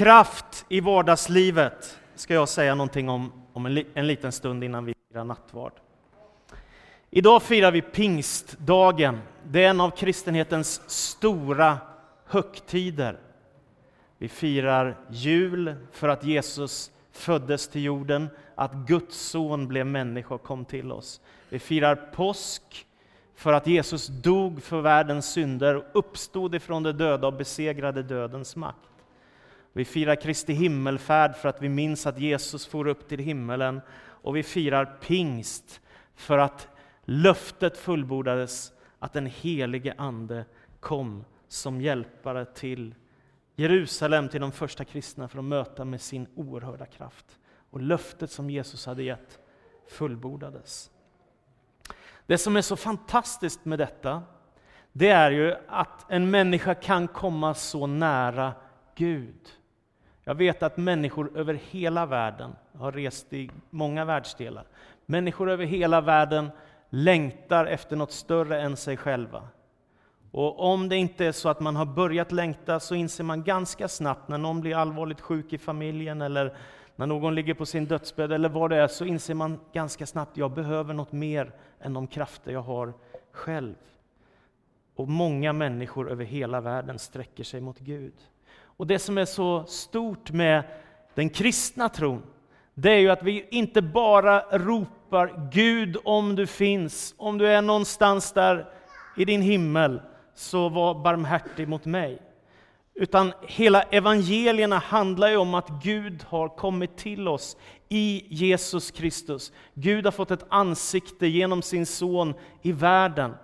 Kraft i vardagslivet ska jag säga någonting om, om en, en liten stund innan vi firar nattvard. Idag firar vi pingstdagen. Det är en av kristenhetens stora högtider. Vi firar jul för att Jesus föddes till jorden, att Guds son blev människa och kom till oss. Vi firar påsk för att Jesus dog för världens synder, uppstod ifrån de döda och besegrade dödens makt. Vi firar Kristi himmelfärd för att vi minns att Jesus for upp till himmelen. Och vi firar pingst för att löftet fullbordades att den helige Ande kom som hjälpare till Jerusalem, till de första kristna för att möta med sin oerhörda kraft. Och löftet som Jesus hade gett fullbordades. Det som är så fantastiskt med detta, det är ju att en människa kan komma så nära Gud. Jag vet att människor över hela världen, jag har rest i många världsdelar, människor över hela världen längtar efter något större än sig själva. Och om det inte är så att man har börjat längta så inser man ganska snabbt när någon blir allvarligt sjuk i familjen eller när någon ligger på sin dödsbädd eller vad det är, så inser man ganska snabbt att jag behöver något mer än de krafter jag har själv. Och många människor över hela världen sträcker sig mot Gud. Och det som är så stort med den kristna tron, det är ju att vi inte bara ropar Gud om du finns, om du är någonstans där i din himmel, så var barmhärtig mot mig. Utan hela evangelierna handlar ju om att Gud har kommit till oss i Jesus Kristus. Gud har fått ett ansikte genom sin son i världen.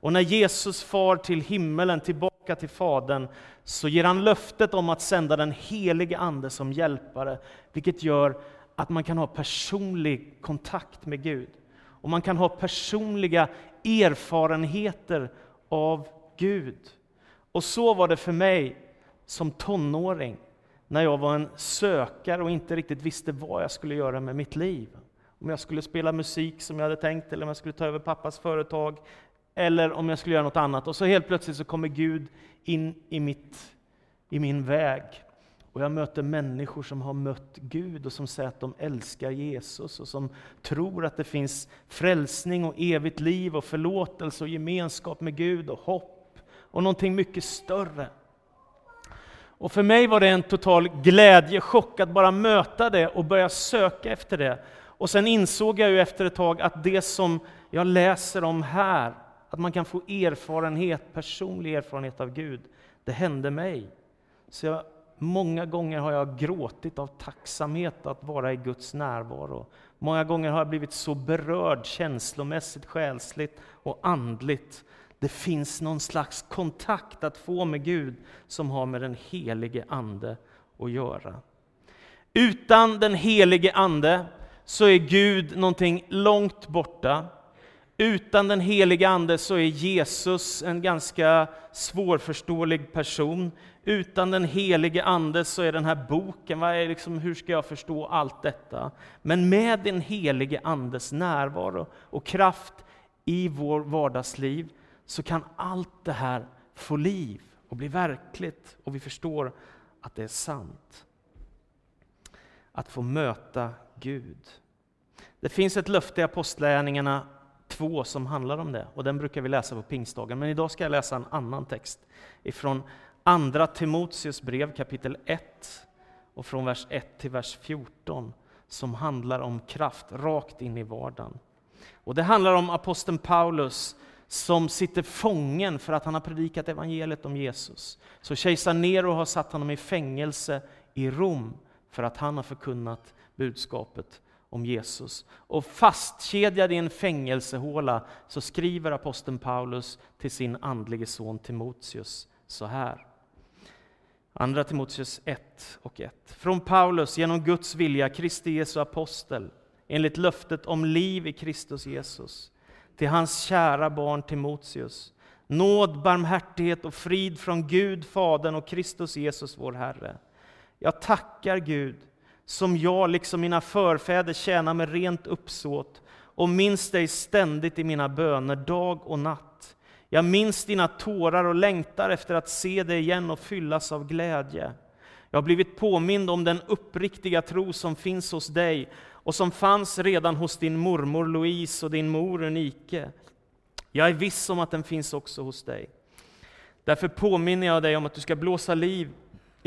Och när Jesus far till himmelen, tillbaka till Fadern, så ger han löftet om att sända den helige Ande som hjälpare, vilket gör att man kan ha personlig kontakt med Gud. Och man kan ha personliga erfarenheter av Gud. Och så var det för mig som tonåring, när jag var en sökare och inte riktigt visste vad jag skulle göra med mitt liv. Om jag skulle spela musik som jag hade tänkt, eller om jag skulle ta över pappas företag, eller om jag skulle göra något annat. Och så helt plötsligt så kommer Gud in i, mitt, i min väg. Och jag möter människor som har mött Gud och som säger att de älskar Jesus och som tror att det finns frälsning och evigt liv och förlåtelse och gemenskap med Gud och hopp och någonting mycket större. Och för mig var det en total glädjechock att bara möta det och börja söka efter det. Och sen insåg jag ju efter ett tag att det som jag läser om här, att man kan få erfarenhet, personlig erfarenhet av Gud, det hände mig. Så jag, många gånger har jag gråtit av tacksamhet att vara i Guds närvaro. Många gånger har jag blivit så berörd känslomässigt, själsligt och andligt det finns någon slags kontakt att få med Gud som har med den helige Ande att göra. Utan den helige Ande så är Gud någonting långt borta. Utan den helige Ande så är Jesus en ganska svårförståelig person. Utan den helige Ande så är den här boken, vad är liksom, hur ska jag förstå allt detta? Men med den helige Andes närvaro och kraft i vår vardagsliv så kan allt det här få liv och bli verkligt och vi förstår att det är sant. Att få möta Gud. Det finns ett löfte i Apostlagärningarna 2 som handlar om det och den brukar vi läsa på pingstdagen. Men idag ska jag läsa en annan text ifrån Andra Timoteus brev kapitel 1 och från vers 1 till vers 14 som handlar om kraft rakt in i vardagen. Och det handlar om aposteln Paulus som sitter fången för att han har predikat evangeliet om Jesus. Så kejsar Nero har satt honom i fängelse i Rom för att han har förkunnat budskapet om Jesus. Och fastkedjad i en fängelsehåla så skriver aposteln Paulus till sin andlige son Timoteus så här. Andra Timoteus 1 och 1. Från Paulus, genom Guds vilja, Kristi Jesu apostel, enligt löftet om liv i Kristus Jesus till hans kära barn Timoteus. Nåd, barmhärtighet och frid från Gud, Fadern och Kristus Jesus, vår Herre. Jag tackar Gud, som jag, liksom mina förfäder, tjänar med rent uppsåt och minns dig ständigt i mina böner, dag och natt. Jag minns dina tårar och längtar efter att se dig igen och fyllas av glädje. Jag har blivit påmind om den uppriktiga tro som finns hos dig och som fanns redan hos din mormor Louise och din mor Unike. Jag är viss om att den finns också hos dig. Därför påminner jag dig om att du ska blåsa liv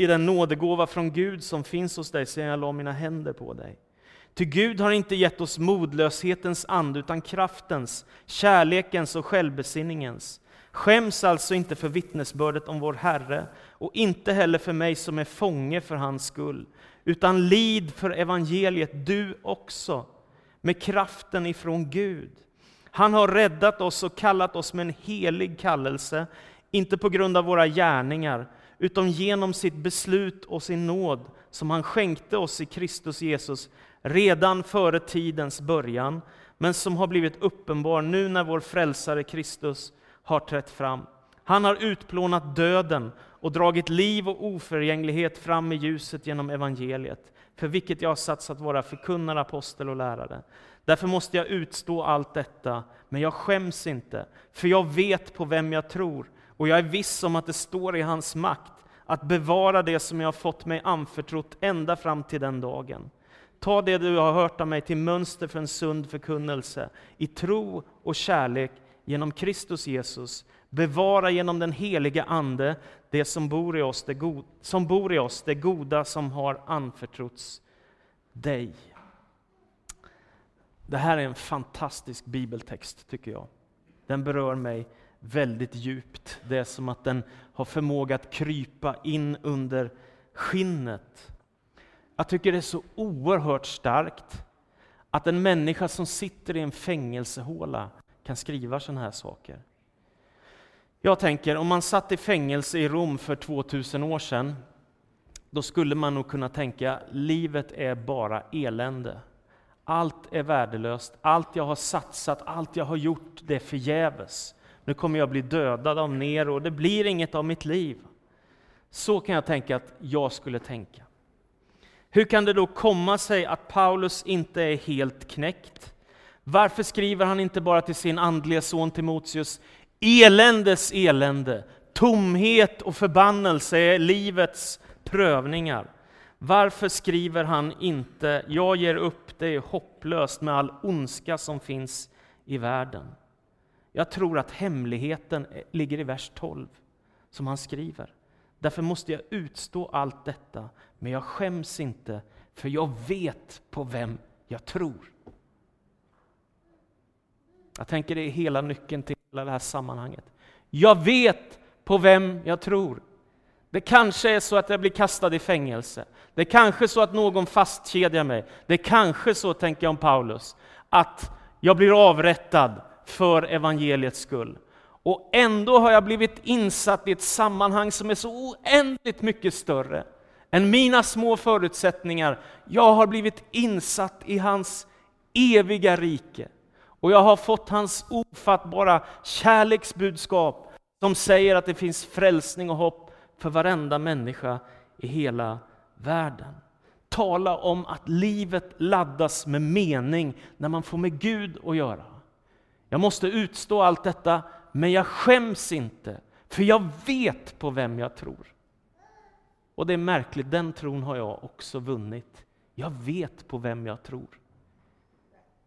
i den nådegåva från Gud som finns hos dig sedan jag la mina händer på dig. Ty Gud har inte gett oss modlöshetens ande, utan kraftens, kärlekens och självbesinningens. Skäms alltså inte för vittnesbördet om vår Herre, och inte heller för mig som är fånge för hans skull, utan lid för evangeliet du också, med kraften ifrån Gud. Han har räddat oss och kallat oss med en helig kallelse, inte på grund av våra gärningar, utan genom sitt beslut och sin nåd som han skänkte oss i Kristus Jesus redan före tidens början, men som har blivit uppenbar nu när vår frälsare Kristus har trätt fram. Han har utplånat döden och dragit liv och oförgänglighet fram i ljuset genom evangeliet, för vilket jag har satsat våra förkunnare, apostel och lärare. Därför måste jag utstå allt detta, men jag skäms inte, för jag vet på vem jag tror, och jag är viss om att det står i hans makt att bevara det som jag har fått mig anförtrott ända fram till den dagen. Ta det du har hört av mig till mönster för en sund förkunnelse, i tro och kärlek genom Kristus Jesus. Bevara genom den heliga Ande det som bor i oss, det, go som bor i oss, det goda som har anförtrotts dig. Det här är en fantastisk bibeltext, tycker jag. Den berör mig väldigt djupt. Det är som att den har förmåga att krypa in under skinnet. Jag tycker det är så oerhört starkt att en människa som sitter i en fängelsehåla kan skriva sådana här saker. Jag tänker, om man satt i fängelse i Rom för 2000 år sedan, då skulle man nog kunna tänka, livet är bara elände. Allt är värdelöst, allt jag har satsat, allt jag har gjort, det är förgäves. Nu kommer jag bli dödad av Nero, det blir inget av mitt liv. Så kan jag tänka att jag skulle tänka. Hur kan det då komma sig att Paulus inte är helt knäckt? Varför skriver han inte bara till sin andliga son Timoteus, eländes elände, tomhet och förbannelse är livets prövningar. Varför skriver han inte, jag ger upp, det är hopplöst med all ondska som finns i världen. Jag tror att hemligheten eh, ligger i vers 12, som han skriver. Därför måste jag utstå allt detta, men jag skäms inte, för jag vet på vem jag tror. Jag tänker det är hela nyckeln till hela det här sammanhanget. Jag vet på vem jag tror. Det kanske är så att jag blir kastad i fängelse. Det kanske är så att någon fastkedjar mig. Det kanske är så, tänker jag om Paulus, att jag blir avrättad för evangeliets skull. Och ändå har jag blivit insatt i ett sammanhang som är så oändligt mycket större än mina små förutsättningar. Jag har blivit insatt i hans eviga rike. Och jag har fått hans ofattbara kärleksbudskap som säger att det finns frälsning och hopp för varenda människa i hela världen. Tala om att livet laddas med mening när man får med Gud att göra. Jag måste utstå allt detta, men jag skäms inte, för jag vet på vem jag tror. Och det är märkligt, den tron har jag också vunnit. Jag vet på vem jag tror.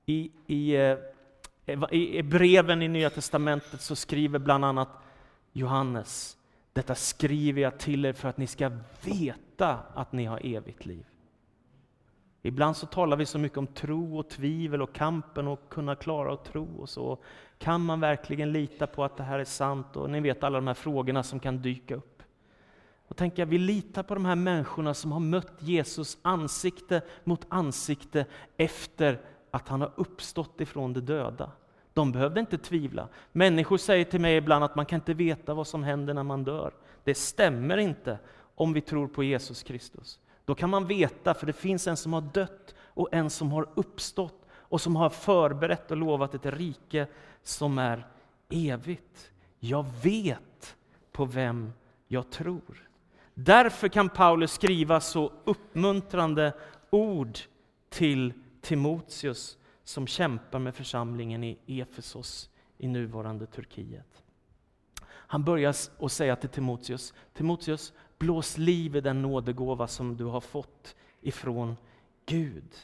I, i, eh, i breven i Nya Testamentet så skriver bland annat Johannes, detta skriver jag till er för att ni ska veta att ni har evigt liv. Ibland så talar vi så mycket om tro och tvivel och kampen och kunna klara att tro och så. Kan man verkligen lita på att det här är sant? Och ni vet alla de här frågorna som kan dyka upp. Och tänker jag, vi litar på de här människorna som har mött Jesus ansikte mot ansikte efter att han har uppstått ifrån de döda. De behövde inte tvivla. Människor säger till mig ibland att man kan inte veta vad som händer när man dör. Det stämmer inte om vi tror på Jesus Kristus. Då kan man veta, för det finns en som har dött och en som har uppstått och som har förberett och lovat ett rike som är evigt. Jag vet på vem jag tror. Därför kan Paulus skriva så uppmuntrande ord till Timoteus som kämpar med församlingen i Efesos i nuvarande Turkiet. Han börjar att säga till Timoteus, Timoteus, Blås liv i den nådegåva som du har fått ifrån Gud.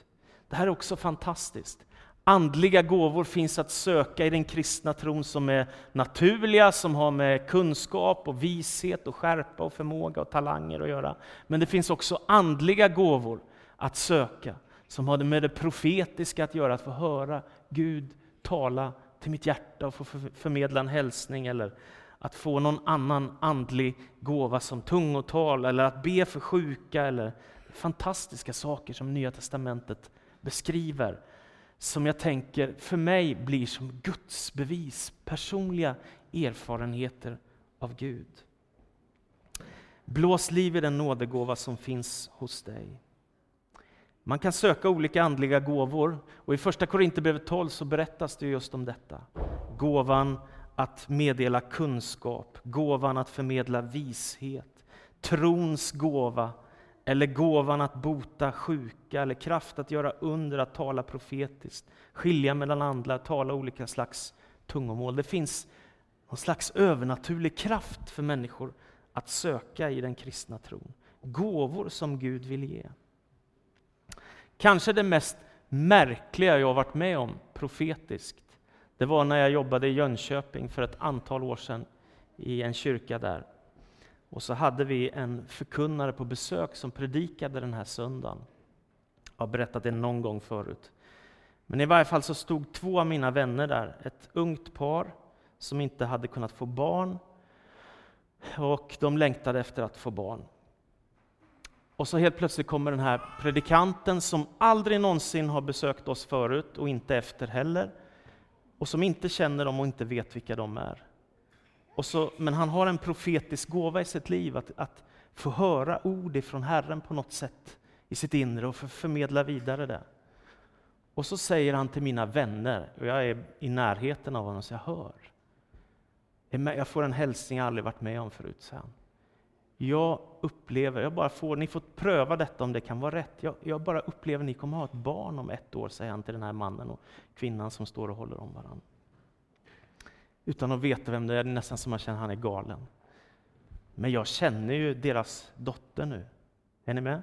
Det här är också fantastiskt. Andliga gåvor finns att söka i den kristna tron som är naturliga, som har med kunskap och vishet och skärpa och förmåga och talanger att göra. Men det finns också andliga gåvor att söka, som har med det profetiska att göra, att få höra Gud tala till mitt hjärta och få förmedla en hälsning eller att få någon annan andlig gåva som tungotal eller att be för sjuka eller fantastiska saker som Nya Testamentet beskriver som jag tänker för mig blir som Guds bevis, personliga erfarenheter av Gud. Blås liv i den nådegåva som finns hos dig. Man kan söka olika andliga gåvor och i första Korinthierbrevet 12 så berättas det just om detta. Gåvan att meddela kunskap, gåvan att förmedla vishet, trons gåva eller gåvan att bota sjuka, eller kraft att göra under, att tala profetiskt, skilja mellan andra, tala olika slags tungomål. Det finns någon slags övernaturlig kraft för människor att söka i den kristna tron. Gåvor som Gud vill ge. Kanske det mest märkliga jag varit med om profetiskt, det var när jag jobbade i Jönköping för ett antal år sedan i en kyrka där. Och så hade vi en förkunnare på besök som predikade den här söndagen. Jag har berättat det någon gång förut. Men i varje fall så stod två av mina vänner där, ett ungt par som inte hade kunnat få barn och de längtade efter att få barn. Och så helt plötsligt kommer den här predikanten som aldrig någonsin har besökt oss förut och inte efter heller och som inte känner dem och inte vet vilka de är. Och så, men han har en profetisk gåva i sitt liv, att, att få höra ord ifrån Herren på något sätt i sitt inre och förmedla vidare det. Och så säger han till mina vänner, och jag är i närheten av honom så jag hör. Jag får en hälsning jag aldrig varit med om förut, säger han. Jag upplever, jag bara får, ni får pröva detta om det kan vara rätt. Jag, jag bara upplever att ni kommer ha ett barn om ett år, säger han till den här mannen och kvinnan som står och håller om varandra utan att veta vem det är. Det är nästan som man känner att han är galen. Men jag känner ju deras dotter nu. Är ni med?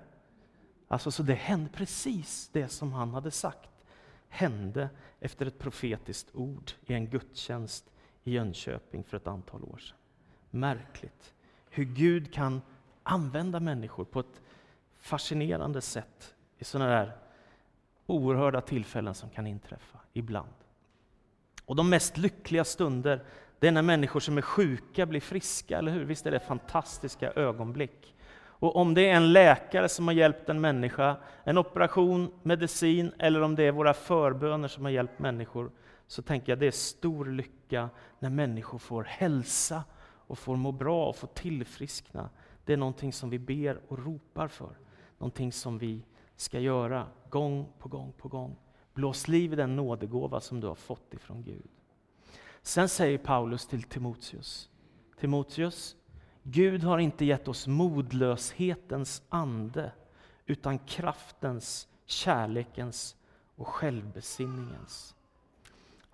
Alltså, så det hände precis det som han hade sagt. Hände efter ett profetiskt ord i en gudstjänst i Jönköping för ett antal år sedan. Märkligt hur Gud kan använda människor på ett fascinerande sätt i sådana där oerhörda tillfällen som kan inträffa ibland. Och de mest lyckliga stunder, det är när människor som är sjuka blir friska, eller hur? Visst är det fantastiska ögonblick? Och om det är en läkare som har hjälpt en människa, en operation, medicin, eller om det är våra förböner som har hjälpt människor, så tänker jag det är stor lycka när människor får hälsa och får må bra och få tillfriskna. Det är någonting som vi ber och ropar för. Någonting som vi ska göra gång på gång på gång. Blås liv i den nådegåva som du har fått ifrån Gud. Sen säger Paulus till Timoteus, Timoteus, Gud har inte gett oss modlöshetens ande, utan kraftens, kärlekens och självbesinningens.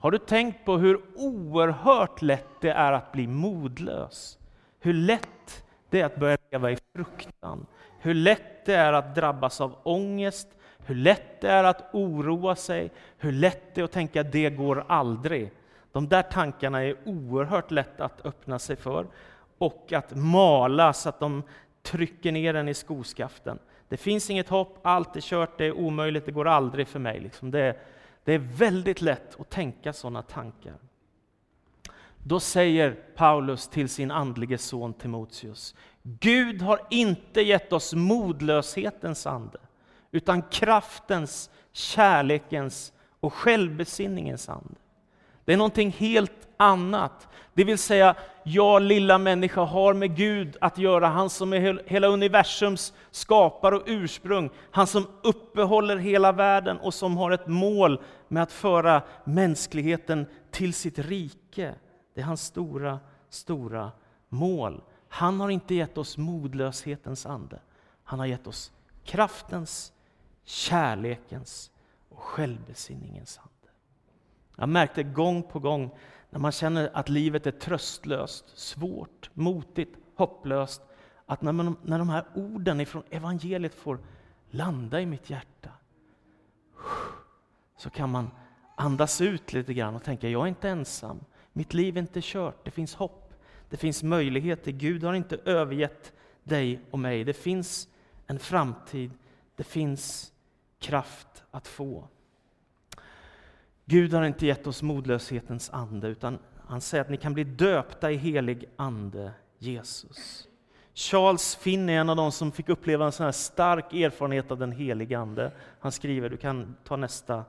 Har du tänkt på hur oerhört lätt det är att bli modlös? Hur lätt det är att börja leva i fruktan? Hur lätt det är att drabbas av ångest, hur lätt det är att oroa sig, hur lätt det är att tänka att det går aldrig. De där tankarna är oerhört lätt att öppna sig för och att mala så att de trycker ner en i skoskaften. Det finns inget hopp, allt är kört, det är omöjligt, det går aldrig för mig. Liksom det, det är väldigt lätt att tänka sådana tankar. Då säger Paulus till sin andlige son Timoteus, Gud har inte gett oss modlöshetens ande, utan kraftens, kärlekens och självbesinningens ande. Det är någonting helt annat. Det vill säga, jag lilla människa har med Gud att göra, han som är hela universums skapare och ursprung, han som uppehåller hela världen och som har ett mål med att föra mänskligheten till sitt rike. Det är hans stora, stora mål. Han har inte gett oss modlöshetens ande, han har gett oss kraftens, kärlekens och självbesinningens ande. Jag märkte gång på gång när man känner att livet är tröstlöst, svårt, motigt, hopplöst, att när, man, när de här orden ifrån evangeliet får landa i mitt hjärta, så kan man andas ut lite grann och tänka, jag är inte ensam. Mitt liv är inte kört, det finns hopp, det finns möjligheter. Gud har inte övergett dig och mig. Det finns en framtid, det finns kraft att få. Gud har inte gett oss modlöshetens ande, utan han säger att ni kan bli döpta i helig ande, Jesus. Charles Finn är en av de som fick uppleva en sån här stark erfarenhet av den helige Ande. Han skriver, du kan ta nästa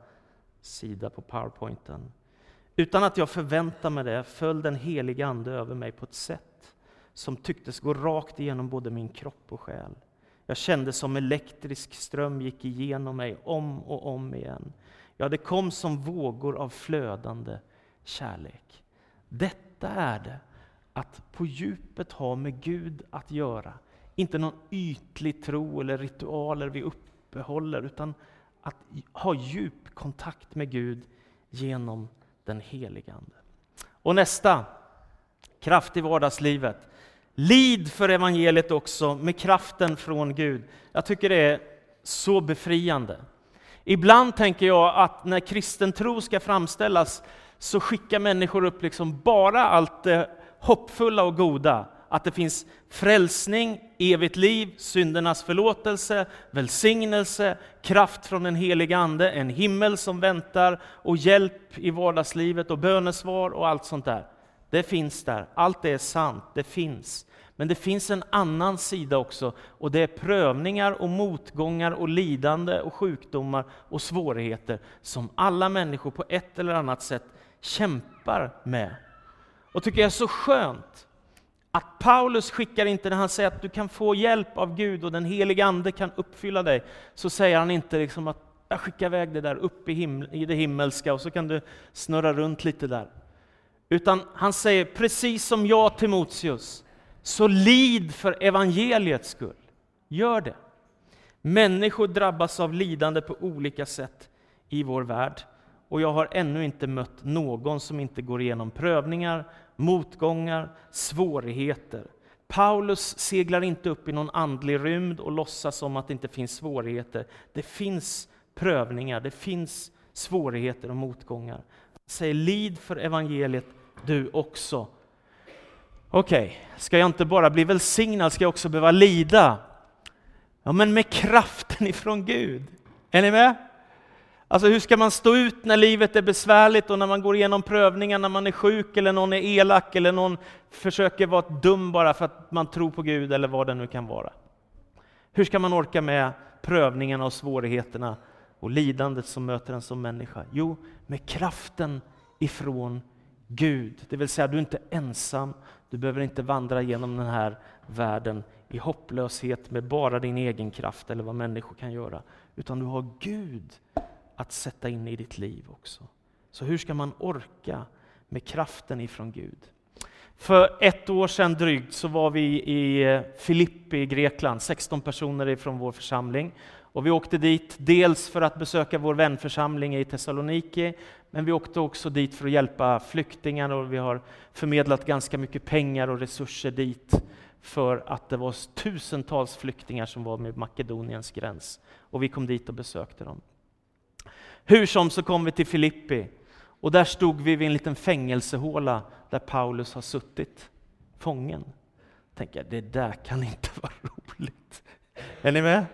sida på powerpointen. Utan att jag förväntar mig det föll den helige Ande över mig på ett sätt som tycktes gå rakt igenom både min kropp och själ. Jag kände som elektrisk ström gick igenom mig om och om igen. Ja, det kom som vågor av flödande kärlek. Detta är det, att på djupet ha med Gud att göra. Inte någon ytlig tro eller ritualer vi uppehåller, utan att ha djup kontakt med Gud genom den helige Ande. Och nästa, kraft i vardagslivet. Lid för evangeliet också med kraften från Gud. Jag tycker det är så befriande. Ibland tänker jag att när kristen tro ska framställas så skickar människor upp liksom bara allt det hoppfulla och goda. Att det finns frälsning, evigt liv, syndernas förlåtelse, välsignelse, kraft från den heliga Ande, en himmel som väntar och hjälp i vardagslivet och bönesvar och allt sånt där. Det finns där, allt det är sant, det finns. Men det finns en annan sida också och det är prövningar och motgångar och lidande och sjukdomar och svårigheter som alla människor på ett eller annat sätt kämpar med. Och tycker jag är så skönt att Paulus skickar inte, när han säger att du kan få hjälp av Gud och den helige Ande kan uppfylla dig, så säger han inte liksom att jag skickar iväg det där upp i, himl i det himmelska och så kan du snurra runt lite där. Utan han säger, precis som jag Timoteus, så lid för evangeliets skull. Gör det. Människor drabbas av lidande på olika sätt i vår värld. Och jag har ännu inte mött någon som inte går igenom prövningar, motgångar, svårigheter. Paulus seglar inte upp i någon andlig rymd och låtsas som att det inte finns svårigheter. Det finns prövningar, det finns svårigheter och motgångar. Säg lid för evangeliet du också. Okej, okay. ska jag inte bara bli välsignad, ska jag också behöva lida? Ja, men med kraften ifrån Gud. Är ni med? Alltså hur ska man stå ut när livet är besvärligt och när man går igenom prövningar, när man är sjuk eller någon är elak eller någon försöker vara dum bara för att man tror på Gud eller vad det nu kan vara. Hur ska man orka med prövningarna och svårigheterna och lidandet som möter en som människa? Jo, med kraften ifrån Gud. Det vill säga, du är inte ensam, du behöver inte vandra genom den här världen i hopplöshet med bara din egen kraft eller vad människor kan göra, utan du har Gud att sätta in i ditt liv också. Så hur ska man orka med kraften ifrån Gud? För ett år sedan drygt så var vi i eh, Filippi i Grekland, 16 personer ifrån vår församling. Och vi åkte dit dels för att besöka vår vänförsamling i Thessaloniki, men vi åkte också dit för att hjälpa flyktingar och vi har förmedlat ganska mycket pengar och resurser dit för att det var tusentals flyktingar som var med Makedoniens gräns. Och vi kom dit och besökte dem. Hur som så kom vi till Filippi och där stod vi vid en liten fängelsehåla där Paulus har suttit fången. Tänker jag, det där kan inte vara roligt. Är ni med?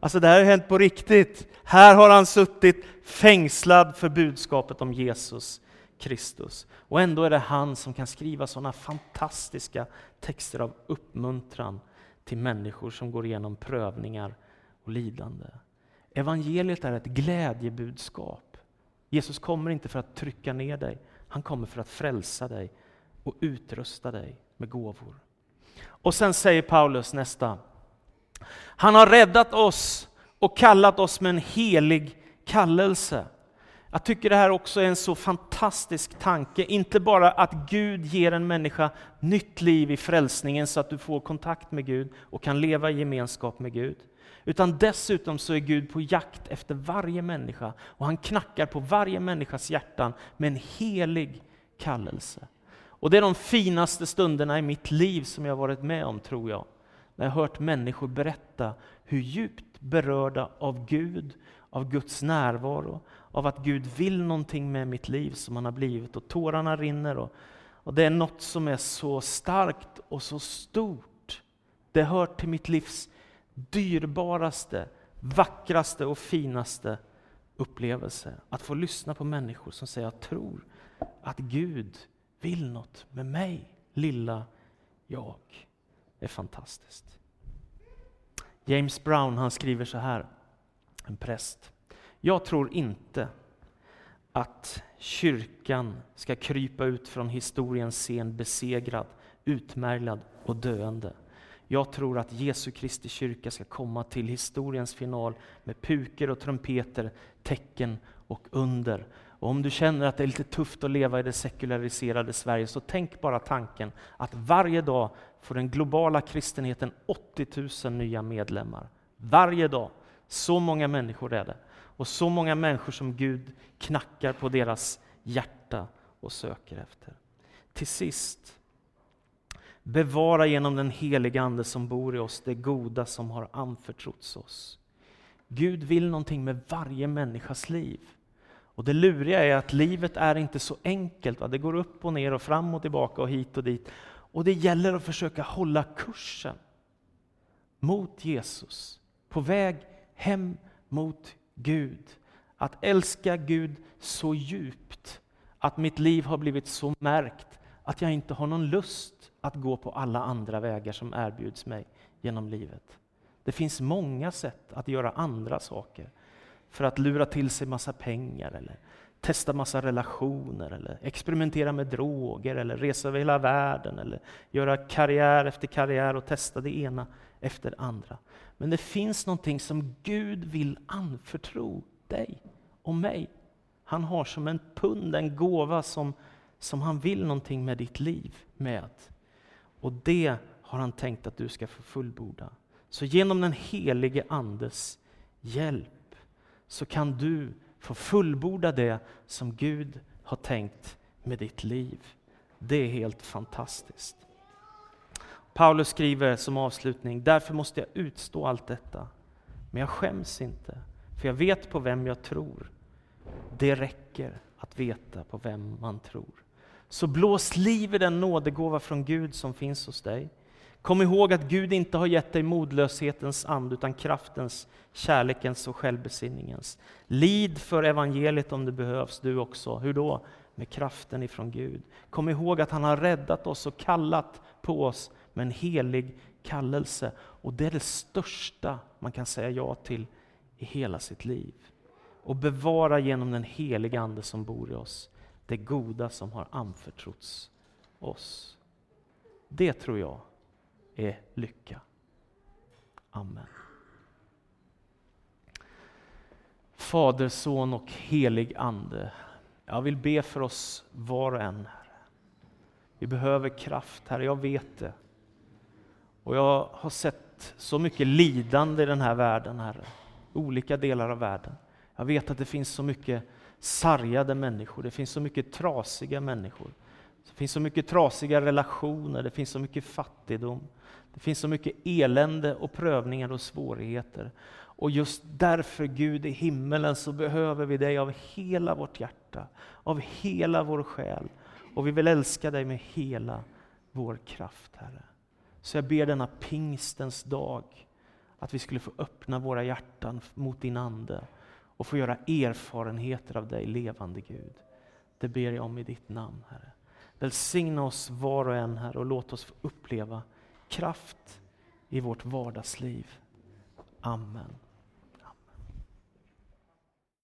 Alltså det här har hänt på riktigt. Här har han suttit fängslad för budskapet om Jesus Kristus. Och ändå är det han som kan skriva sådana fantastiska texter av uppmuntran till människor som går igenom prövningar och lidande. Evangeliet är ett glädjebudskap. Jesus kommer inte för att trycka ner dig, han kommer för att frälsa dig och utrusta dig med gåvor. Och sen säger Paulus nästa. Han har räddat oss och kallat oss med en helig kallelse. Jag tycker det här också är en så fantastisk tanke, inte bara att Gud ger en människa nytt liv i frälsningen så att du får kontakt med Gud och kan leva i gemenskap med Gud. Utan dessutom så är Gud på jakt efter varje människa och han knackar på varje människas hjärtan med en helig kallelse. Och det är de finaste stunderna i mitt liv som jag varit med om, tror jag. när jag har hört människor berätta hur djupt berörda av Gud, av Guds närvaro, av att Gud vill någonting med mitt liv som han har blivit och tårarna rinner. Och, och det är något som är så starkt och så stort. Det hör till mitt livs dyrbaraste, vackraste och finaste upplevelse. Att få lyssna på människor som säger jag tror att Gud vill något med mig, lilla jag. Det är fantastiskt. James Brown han skriver så här, en präst. Jag tror inte att kyrkan ska krypa ut från historiens scen besegrad, utmärglad och döende. Jag tror att Jesu Kristi kyrka ska komma till historiens final med puker och trumpeter, tecken och under. Och om du känner att det är lite tufft att leva i det sekulariserade Sverige, så tänk bara tanken att varje dag får den globala kristenheten 80 000 nya medlemmar. Varje dag. Så många människor är det. Och så många människor som Gud knackar på deras hjärta och söker efter. Till sist, bevara genom den heliga Ande som bor i oss det goda som har anförtrotts oss. Gud vill någonting med varje människas liv. Och Det luriga är att livet är inte så enkelt. Va? Det går upp och ner och fram och tillbaka och hit och dit. Och det gäller att försöka hålla kursen mot Jesus, på väg hem mot Gud. Att älska Gud så djupt att mitt liv har blivit så märkt att jag inte har någon lust att gå på alla andra vägar som erbjuds mig genom livet. Det finns många sätt att göra andra saker för att lura till sig massa pengar eller testa massa relationer eller experimentera med droger eller resa över hela världen eller göra karriär efter karriär och testa det ena efter andra. Men det finns någonting som Gud vill anförtro dig och mig. Han har som en pund, en gåva som, som han vill någonting med ditt liv med. Och det har han tänkt att du ska få fullborda. Så genom den helige Andes hjälp så kan du få fullborda det som Gud har tänkt med ditt liv. Det är helt fantastiskt. Paulus skriver som avslutning, därför måste jag utstå allt detta. Men jag skäms inte, för jag vet på vem jag tror. Det räcker att veta på vem man tror. Så blås liv i den nådegåva från Gud som finns hos dig. Kom ihåg att Gud inte har gett dig modlöshetens and, utan kraftens, kärlekens och självbesinningens. Lid för evangeliet om det behövs, du också. Hur då? Med kraften ifrån Gud. Kom ihåg att han har räddat oss och kallat på oss med en helig kallelse. Och det är det största man kan säga ja till i hela sitt liv. Och bevara genom den heliga Ande som bor i oss, det goda som har anförtrotts oss. Det tror jag är lycka. Amen. Fader, Son och helig Ande. Jag vill be för oss var och en, Herre. Vi behöver kraft, Herre, jag vet det. Och jag har sett så mycket lidande i den här världen, Herre. Olika delar av världen. Jag vet att det finns så mycket sargade människor, det finns så mycket trasiga människor. Det finns så mycket trasiga relationer, det finns så mycket fattigdom. Det finns så mycket elände och prövningar och svårigheter. Och just därför, Gud i himmelen, så behöver vi dig av hela vårt hjärta, av hela vår själ. Och vi vill älska dig med hela vår kraft, Herre. Så jag ber denna pingstens dag, att vi skulle få öppna våra hjärtan mot din Ande och få göra erfarenheter av dig, levande Gud. Det ber jag om i ditt namn, Herre. Välsigna oss var och en, Herre, och låt oss få uppleva kraft i vårt vardagsliv. Amen.